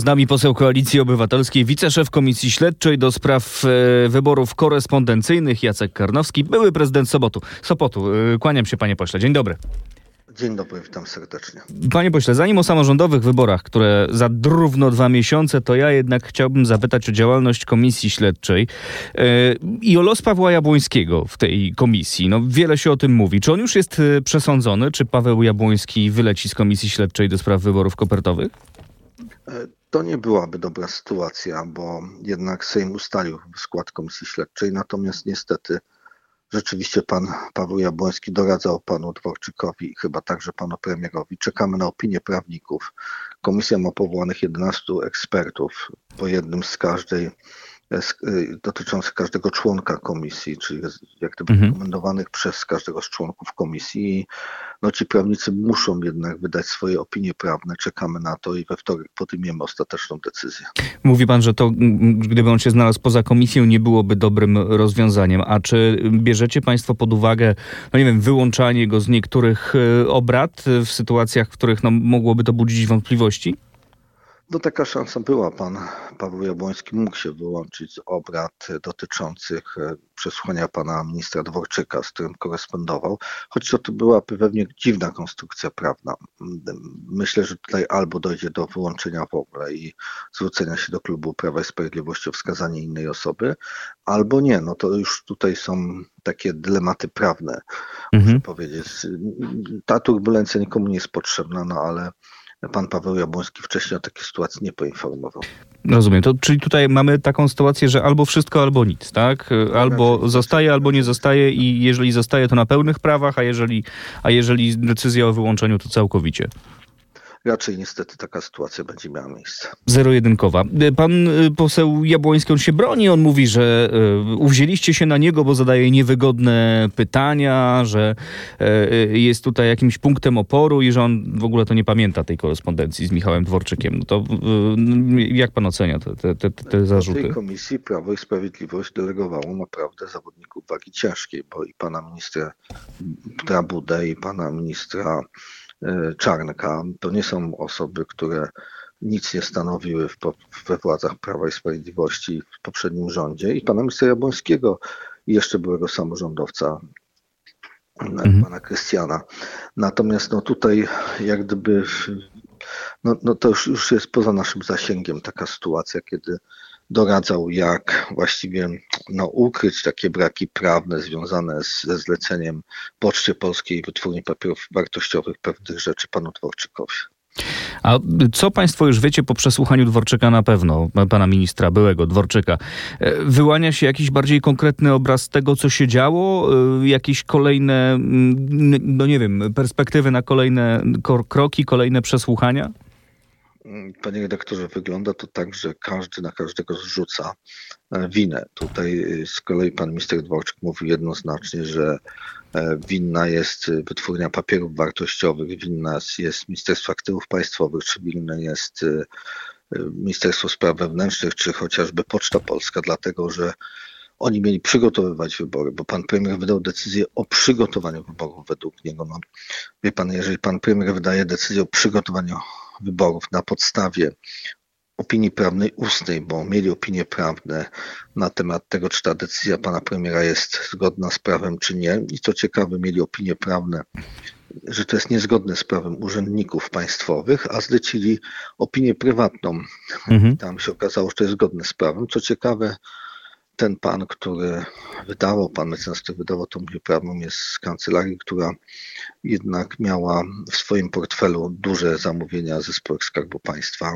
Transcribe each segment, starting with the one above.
Z nami poseł Koalicji Obywatelskiej, wiceszef Komisji Śledczej do spraw e, wyborów korespondencyjnych Jacek Karnowski, były prezydent Sobotu. Sopotu. E, kłaniam się panie pośle. Dzień dobry. Dzień dobry, witam serdecznie. Panie pośle, zanim o samorządowych wyborach, które za drówno dwa miesiące, to ja jednak chciałbym zapytać o działalność Komisji Śledczej e, i o los Pawła Jabłońskiego w tej komisji. No, wiele się o tym mówi. Czy on już jest e, przesądzony? Czy Paweł Jabłoński wyleci z Komisji Śledczej do spraw wyborów kopertowych? To nie byłaby dobra sytuacja, bo jednak Sejm ustalił skład Komisji Śledczej, natomiast niestety rzeczywiście pan Paweł Jabłoński doradzał panu Dworczykowi i chyba także panu premierowi. Czekamy na opinię prawników. Komisja ma powołanych 11 ekspertów, po jednym z każdej, dotyczących każdego członka komisji, czyli jak gdyby Mhm. rekomendowanych przez każdego z członków komisji. I no ci prawnicy muszą jednak wydać swoje opinie prawne. Czekamy na to i we wtorek podejmiemy ostateczną decyzję. Mówi pan, że to gdyby on się znalazł poza komisją, nie byłoby dobrym rozwiązaniem. A czy bierzecie państwo pod uwagę, no nie wiem, wyłączanie go z niektórych e, obrad w sytuacjach, w których no, mogłoby to budzić wątpliwości? No taka szansa była. Pan Paweł Jabłoński mógł się wyłączyć z obrad dotyczących e, przesłuchania pana ministra Dworczyka, z którym korespondował, choć to, była pewnie dziwna konstrukcja prawna. Myślę, że tutaj albo dojdzie do wyłączenia w ogóle i zwrócenia się do klubu Prawa i Sprawiedliwości o wskazanie innej osoby, albo nie. No to już tutaj są takie dylematy prawne, muszę Mhm. powiedzieć. Ta turbulencja nikomu nie jest potrzebna, no ale pan Paweł Jabłoński wcześniej o takiej sytuacji nie poinformował. Rozumiem. To, czyli tutaj mamy taką sytuację, że albo wszystko, albo nic, tak? Albo zostaje, albo nie zostaje i jeżeli zostaje, to na pełnych prawach, a jeżeli, a jeżeli decyzja o wyłączeniu, to całkowicie. Raczej niestety taka sytuacja będzie miała miejsce. Zero-jedynkowa. Pan y, poseł Jabłoński, on się broni, on mówi, że y, uwzięliście się na niego, bo zadaje niewygodne pytania, że jest tutaj jakimś punktem oporu i że on w ogóle to nie pamięta tej korespondencji z Michałem Dworczykiem. No to jak pan ocenia te, te, te, te W tej zarzuty? komisji Prawo i Sprawiedliwość delegowało naprawdę zawodników wagi ciężkiej, bo i pana ministra Trabudę i pana ministra e, Czarnka to nie są osoby, które nic nie stanowiły w, we władzach Prawa i Sprawiedliwości w poprzednim rządzie i pana ministra Jabłońskiego i jeszcze byłego samorządowca Mhm. pana Krystiana. Natomiast no tutaj jak gdyby no, no to już, już jest poza naszym zasięgiem taka sytuacja, kiedy doradzał, jak właściwie no, ukryć takie braki prawne związane z, ze zleceniem Poczcie Polskiej Wytwórni Papierów Wartościowych pewnych rzeczy panu Dworczykowi. A co państwo już wiecie po przesłuchaniu Dworczyka na pewno, pana ministra, byłego Dworczyka? E, Wyłania się jakiś bardziej konkretny obraz tego, co się działo? E, Jakieś kolejne, mm, no nie wiem, perspektywy na kolejne kroki, kolejne przesłuchania? Panie redaktorze, wygląda to tak, że każdy na każdego zrzuca e, winę. Tutaj y, z kolei pan minister Dworczyk mówił jednoznacznie, że e, winna jest wytwórnia papierów wartościowych, winna jest Ministerstwo Aktywów Państwowych, czy winne jest Ministerstwo Spraw Wewnętrznych, czy chociażby Poczta Polska, dlatego że oni mieli przygotowywać wybory, bo pan premier wydał decyzję o przygotowaniu wyborów według niego. No, wie pan, jeżeli pan premier wydaje decyzję o przygotowaniu wyborów na podstawie opinii prawnej ustnej, bo mieli opinie prawne na temat tego, czy ta decyzja pana premiera jest zgodna z prawem, czy nie. I co ciekawe, mieli opinie prawne, że to jest niezgodne z prawem urzędników państwowych, a zlecili opinię prywatną. Mhm. Tam się okazało, że to jest zgodne z prawem. Co ciekawe, ten pan, który wydawał, pan mecenas, który wydawał tą opinię prawną, jest z kancelarii, która jednak miała w swoim portfelu duże zamówienia ze spółek Skarbu Państwa.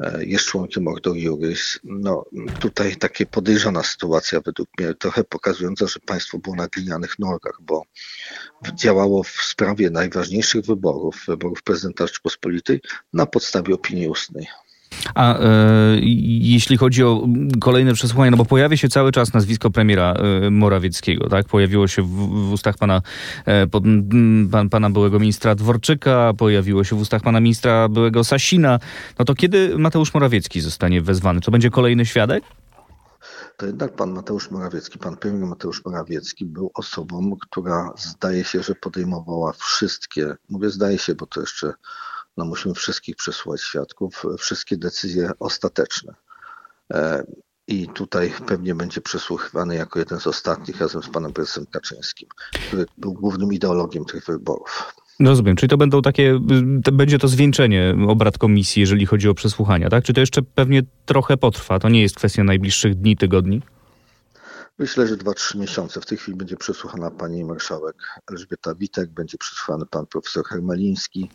E, Jest członkiem Ordo Juris. No, tutaj takie podejrzana sytuacja według mnie, trochę pokazująca, że państwo było na glinianych nogach, bo działało w sprawie najważniejszych wyborów, wyborów prezydenta Rzeczypospolitej na podstawie opinii ustnej. A e, jeśli chodzi o kolejne przesłuchania, no bo pojawia się cały czas nazwisko premiera e, Morawieckiego, tak? Pojawiło się w, w ustach pana, e, pod, pan, pana byłego ministra Dworczyka, pojawiło się w ustach pana ministra byłego Sasina. No to kiedy Mateusz Morawiecki zostanie wezwany? To będzie kolejny świadek? to jednak pan Mateusz Morawiecki, pan premier Mateusz Morawiecki był osobą, która zdaje się, że podejmowała wszystkie, mówię zdaje się, bo to jeszcze no musimy wszystkich przesłuchać świadków, wszystkie decyzje ostateczne. I tutaj pewnie będzie przesłuchiwany jako jeden z ostatnich razem z panem prezydentem Kaczyńskim, który był głównym ideologiem tych wyborów. Rozumiem, czyli to będą takie, to będzie to zwieńczenie obrad komisji, jeżeli chodzi o przesłuchania, tak? Czy to jeszcze pewnie trochę potrwa? To nie jest kwestia najbliższych dni, tygodni? Myślę, że 2-3 miesiące. W tej chwili będzie przesłuchana pani marszałek Elżbieta Witek, będzie przesłuchany pan profesor Hermeliński.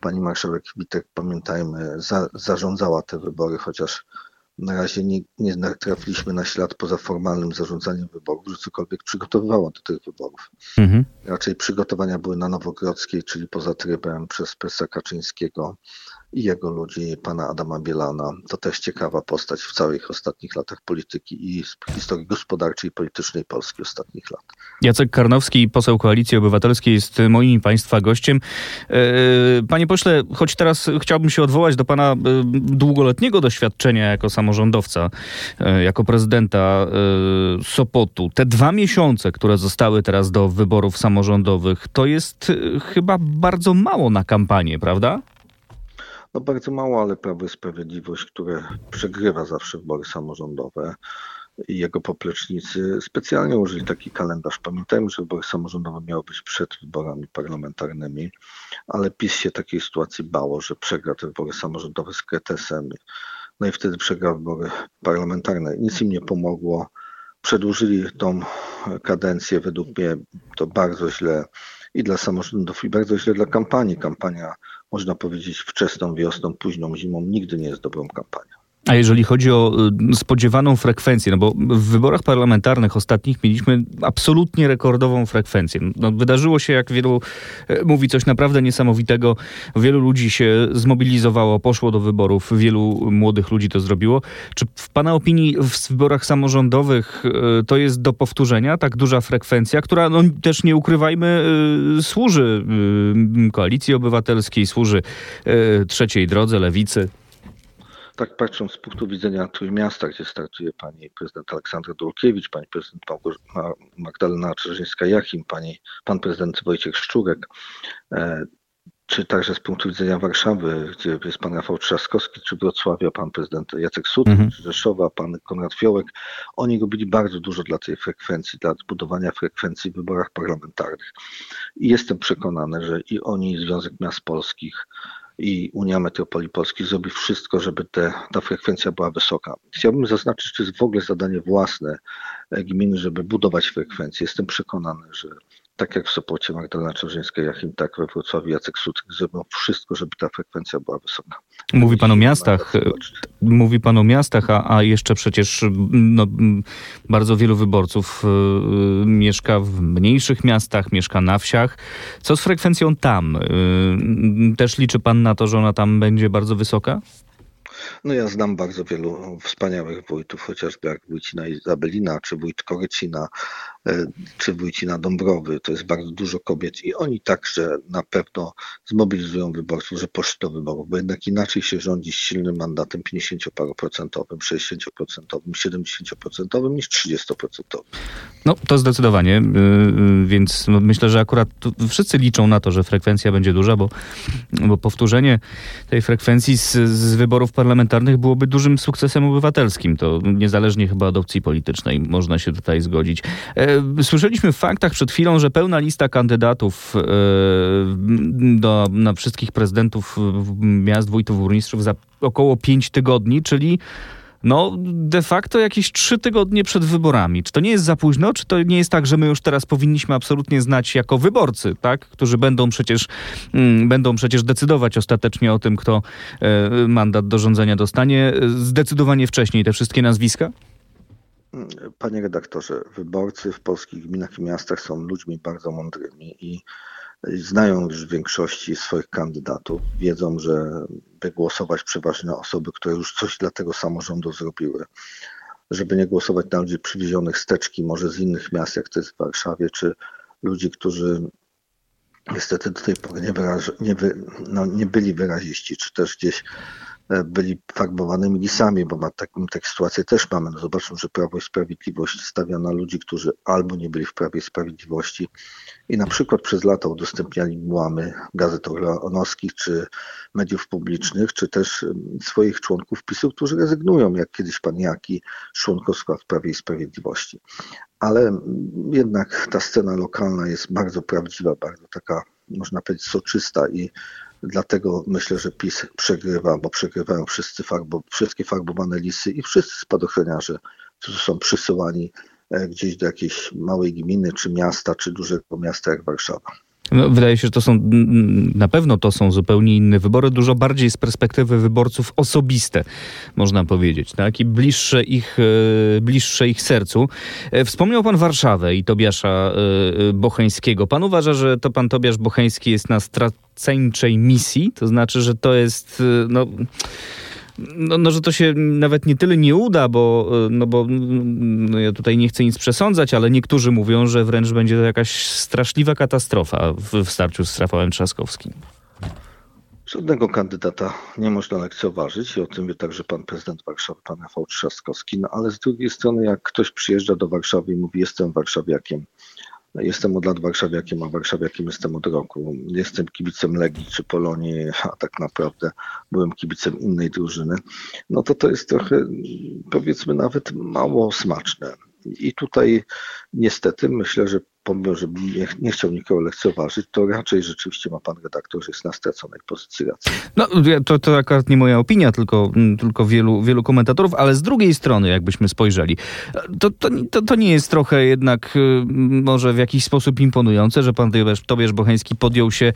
Pani marszałek Witek, pamiętajmy, za, zarządzała te wybory, chociaż na razie nie, nie trafiliśmy na ślad poza formalnym zarządzaniem wyborów, że cokolwiek przygotowywała do tych wyborów. Mhm. Raczej przygotowania były na Nowogrodzkiej, czyli poza trybem przez Presa Kaczyńskiego i jego ludzi, pana Adama Bielana. To też ciekawa postać w całych ostatnich latach polityki i historii gospodarczej i politycznej Polski ostatnich lat. Jacek Karnowski, poseł Koalicji Obywatelskiej, jest moim państwa gościem. E, panie pośle, choć teraz chciałbym się odwołać do pana e, długoletniego doświadczenia jako samorządowca, e, jako prezydenta Sopotu. Te dwa miesiące, które zostały teraz do wyborów samorządowych, to jest chyba bardzo mało na kampanię, prawda? No bardzo mało, ale Prawo i Sprawiedliwość, które przegrywa zawsze wybory samorządowe i jego poplecznicy specjalnie użyli taki kalendarz. Pamiętajmy, że wybory samorządowe miały być przed wyborami parlamentarnymi, ale PiS się takiej sytuacji bało, że przegra te wybory samorządowe z kretesem. No i wtedy przegrał wybory parlamentarne. Nic im nie pomogło. Przedłużyli tą kadencję, według mnie to bardzo źle i dla samorządów, i bardzo źle dla kampanii. Kampania, można powiedzieć, wczesną wiosną, późną zimą nigdy nie jest dobrą kampanią. A jeżeli chodzi o y, spodziewaną frekwencję, no bo w wyborach parlamentarnych ostatnich mieliśmy absolutnie rekordową frekwencję. No, wydarzyło się, jak wielu e, mówi, coś naprawdę niesamowitego. Wielu ludzi się zmobilizowało, poszło do wyborów, wielu młodych ludzi to zrobiło. Czy w Pana opinii w wyborach samorządowych e, to jest do powtórzenia, tak duża frekwencja, która no, też nie ukrywajmy, e, służy koalicji obywatelskiej, służy trzeciej drodze, lewicy? Tak patrząc z punktu widzenia Trójmiasta, gdzie startuje pani prezydent Aleksandra Dulkiewicz, pani prezydent Magdalena Czerzyńska-Jachim, pani, pan prezydent Wojciech Szczurek, e, czy także z punktu widzenia Warszawy, gdzie jest pan Rafał Trzaskowski, czy Wrocławia, pan prezydent Jacek Sut, mhm. czy Rzeszowa, pan Konrad Fiołek, oni robili bardzo dużo dla tej frekwencji, dla zbudowania frekwencji w wyborach parlamentarnych. I jestem przekonany, że i oni, Związek Miast Polskich, i Unia Metropolii zrobi wszystko, żeby te, ta frekwencja była wysoka. Chciałbym zaznaczyć, że jest w ogóle zadanie własne gminy, żeby budować frekwencję. Jestem przekonany, że tak jak w Sopocie Magdalena Czerzyńska-Jachim, tak we Wrocławiu Jacek Sucyk zrobią wszystko, żeby ta frekwencja była wysoka. Mówi pan o miastach, mówi pan o miastach, a, a jeszcze przecież no, bardzo wielu wyborców y, mieszka w mniejszych miastach, mieszka na wsiach. Co z frekwencją tam? Y, też liczy pan na to, że ona tam będzie bardzo wysoka? No ja znam bardzo wielu wspaniałych wójtów, chociażby jak wójcina Izabelina, czy wójt Korycina, czy wójcina Dąbrowy. To jest bardzo dużo kobiet i oni także na pewno zmobilizują wyborców, że poszli do wyborów, bo jednak inaczej się rządzi z silnym mandatem 50%, 60%, 70% niż 30%. No to zdecydowanie, y, y, więc myślę, że akurat wszyscy liczą na to, że frekwencja będzie duża, bo, bo powtórzenie tej frekwencji z, z wyborów parlamentarnych byłoby dużym sukcesem obywatelskim. To niezależnie chyba od opcji politycznej można się tutaj zgodzić. E, słyszeliśmy w faktach przed chwilą, że pełna lista kandydatów e, do, na wszystkich prezydentów miast, wójtów, burmistrzów za około 5 tygodni, czyli no de facto jakieś trzy tygodnie przed wyborami. Czy to nie jest za późno? Czy to nie jest tak, że my już teraz powinniśmy absolutnie znać jako wyborcy, tak? którzy będą przecież, mm, będą przecież decydować ostatecznie o tym, kto e, mandat do rządzenia dostanie, zdecydowanie wcześniej te wszystkie nazwiska? Panie redaktorze, wyborcy w polskich gminach i miastach są ludźmi bardzo mądrymi i znają już w większości swoich kandydatów, wiedzą, że by głosować przeważnie na osoby, które już coś dla tego samorządu zrobiły, żeby nie głosować na ludzi przywiezionych steczki, może z innych miast, jak to jest w Warszawie, czy ludzi, którzy niestety do tej pory nie, wyraż, nie, wy, no, nie byli wyraziści, czy też gdzieś byli farbowanymi lisami, bo ma taką tak sytuację też mamy. No zobaczmy, że Prawo i Sprawiedliwość stawia na ludzi, którzy albo nie byli w Prawie i Sprawiedliwości i na przykład przez lata udostępniali mułamy gazet orlanowskich czy mediów publicznych, czy też swoich członków PiSu, którzy rezygnują, jak kiedyś pan Jaki, członkostwa w Prawie i Sprawiedliwości. Ale jednak ta scena lokalna jest bardzo prawdziwa, bardzo taka, można powiedzieć, soczysta i Dlatego myślę, że PiS przegrywa, bo przegrywają wszyscy farbo, wszystkie farbowane lisy i wszyscy spadochroniarze, którzy są przysyłani e, gdzieś do jakiejś małej gminy, czy miasta, czy dużego miasta jak Warszawa. No, wydaje się, że to są, na pewno to są zupełnie inne wybory, dużo bardziej z perspektywy wyborców osobiste, można powiedzieć, tak? I bliższe ich, e, bliższe ich sercu. E, wspomniał pan Warszawę i Tobiasza e, Bocheńskiego. Pan uważa, że to pan Tobiasz Bocheński jest na straceńczej misji? To znaczy, że to jest, no no, no, że to się nawet nie tyle nie uda, bo, no bo no ja tutaj nie chcę nic przesądzać, ale niektórzy mówią, że wręcz będzie to jakaś straszliwa katastrofa w, w starciu z Rafałem Trzaskowskim. Żadnego kandydata nie można lekceważyć i o tym wie także pan prezydent Warszawy, pan Rafał Trzaskowski. No ale z drugiej strony, jak ktoś przyjeżdża do Warszawy i mówi, jestem warszawiakiem, Jestem od lat warszawiakiem, a warszawiakiem jestem od roku. Jestem kibicem Legii czy Polonii, a tak naprawdę byłem kibicem innej drużyny. No to to jest trochę, powiedzmy, nawet mało smaczne. I tutaj niestety myślę, że pomimo, że nie, nie chciał nikogo lekceważyć, to raczej rzeczywiście ma pan redaktor, że jest na straconej pozycji racji. No, to, to akurat nie moja opinia, tylko, tylko wielu, wielu komentatorów, ale z drugiej strony, jakbyśmy spojrzeli, to, to, to, to nie jest trochę jednak y, może w jakiś sposób imponujące, że pan Tobiasz Bocheński podjął się,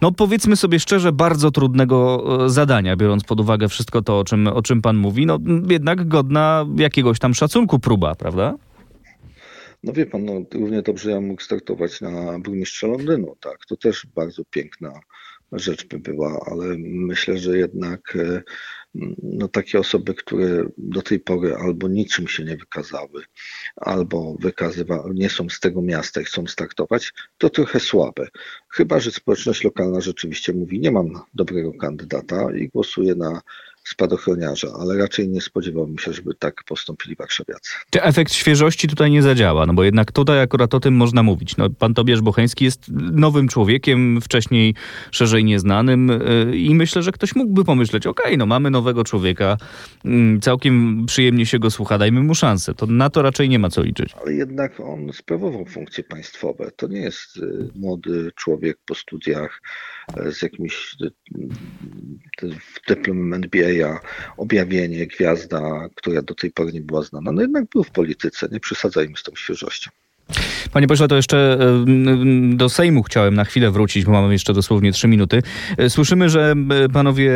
no powiedzmy sobie szczerze, bardzo trudnego e, zadania, biorąc pod uwagę wszystko to, o czym, o czym pan mówi, no jednak godna jakiegoś tam szacunku próba, prawda? No wie pan, no, równie dobrze ja mógł startować na burmistrza Londynu, tak, to też bardzo piękna rzecz by była, ale myślę, że jednak e, no, takie osoby, które do tej pory albo niczym się nie wykazały, albo wykazywa, nie są z tego miasta i chcą startować, to trochę słabe. Chyba, że społeczność lokalna rzeczywiście mówi, nie mam dobrego kandydata i głosuje na spadochroniarza, ale raczej nie spodziewałbym się, żeby tak postąpili warszawiacy. Czy efekt świeżości tutaj nie zadziała? No bo jednak tutaj akurat o tym można mówić. No, pan Tobiasz Bocheński jest nowym człowiekiem, wcześniej szerzej nieznanym y, i myślę, że ktoś mógłby pomyśleć, okej, okay, no mamy nowego człowieka, mm, całkiem przyjemnie się go słucha, dajmy mu szansę. To na to raczej nie ma co liczyć. Ale jednak on sprawował funkcje państwowe. To nie jest y, młody człowiek po studiach y, z jakimś dyplomem MBA objawienie, gwiazda, która do tej pory nie była znana. No jednak był w polityce, nie przesadzajmy z tą świeżością. Panie pośle, to jeszcze do Sejmu chciałem na chwilę wrócić, bo mamy jeszcze dosłownie trzy minuty. Słyszymy, że panowie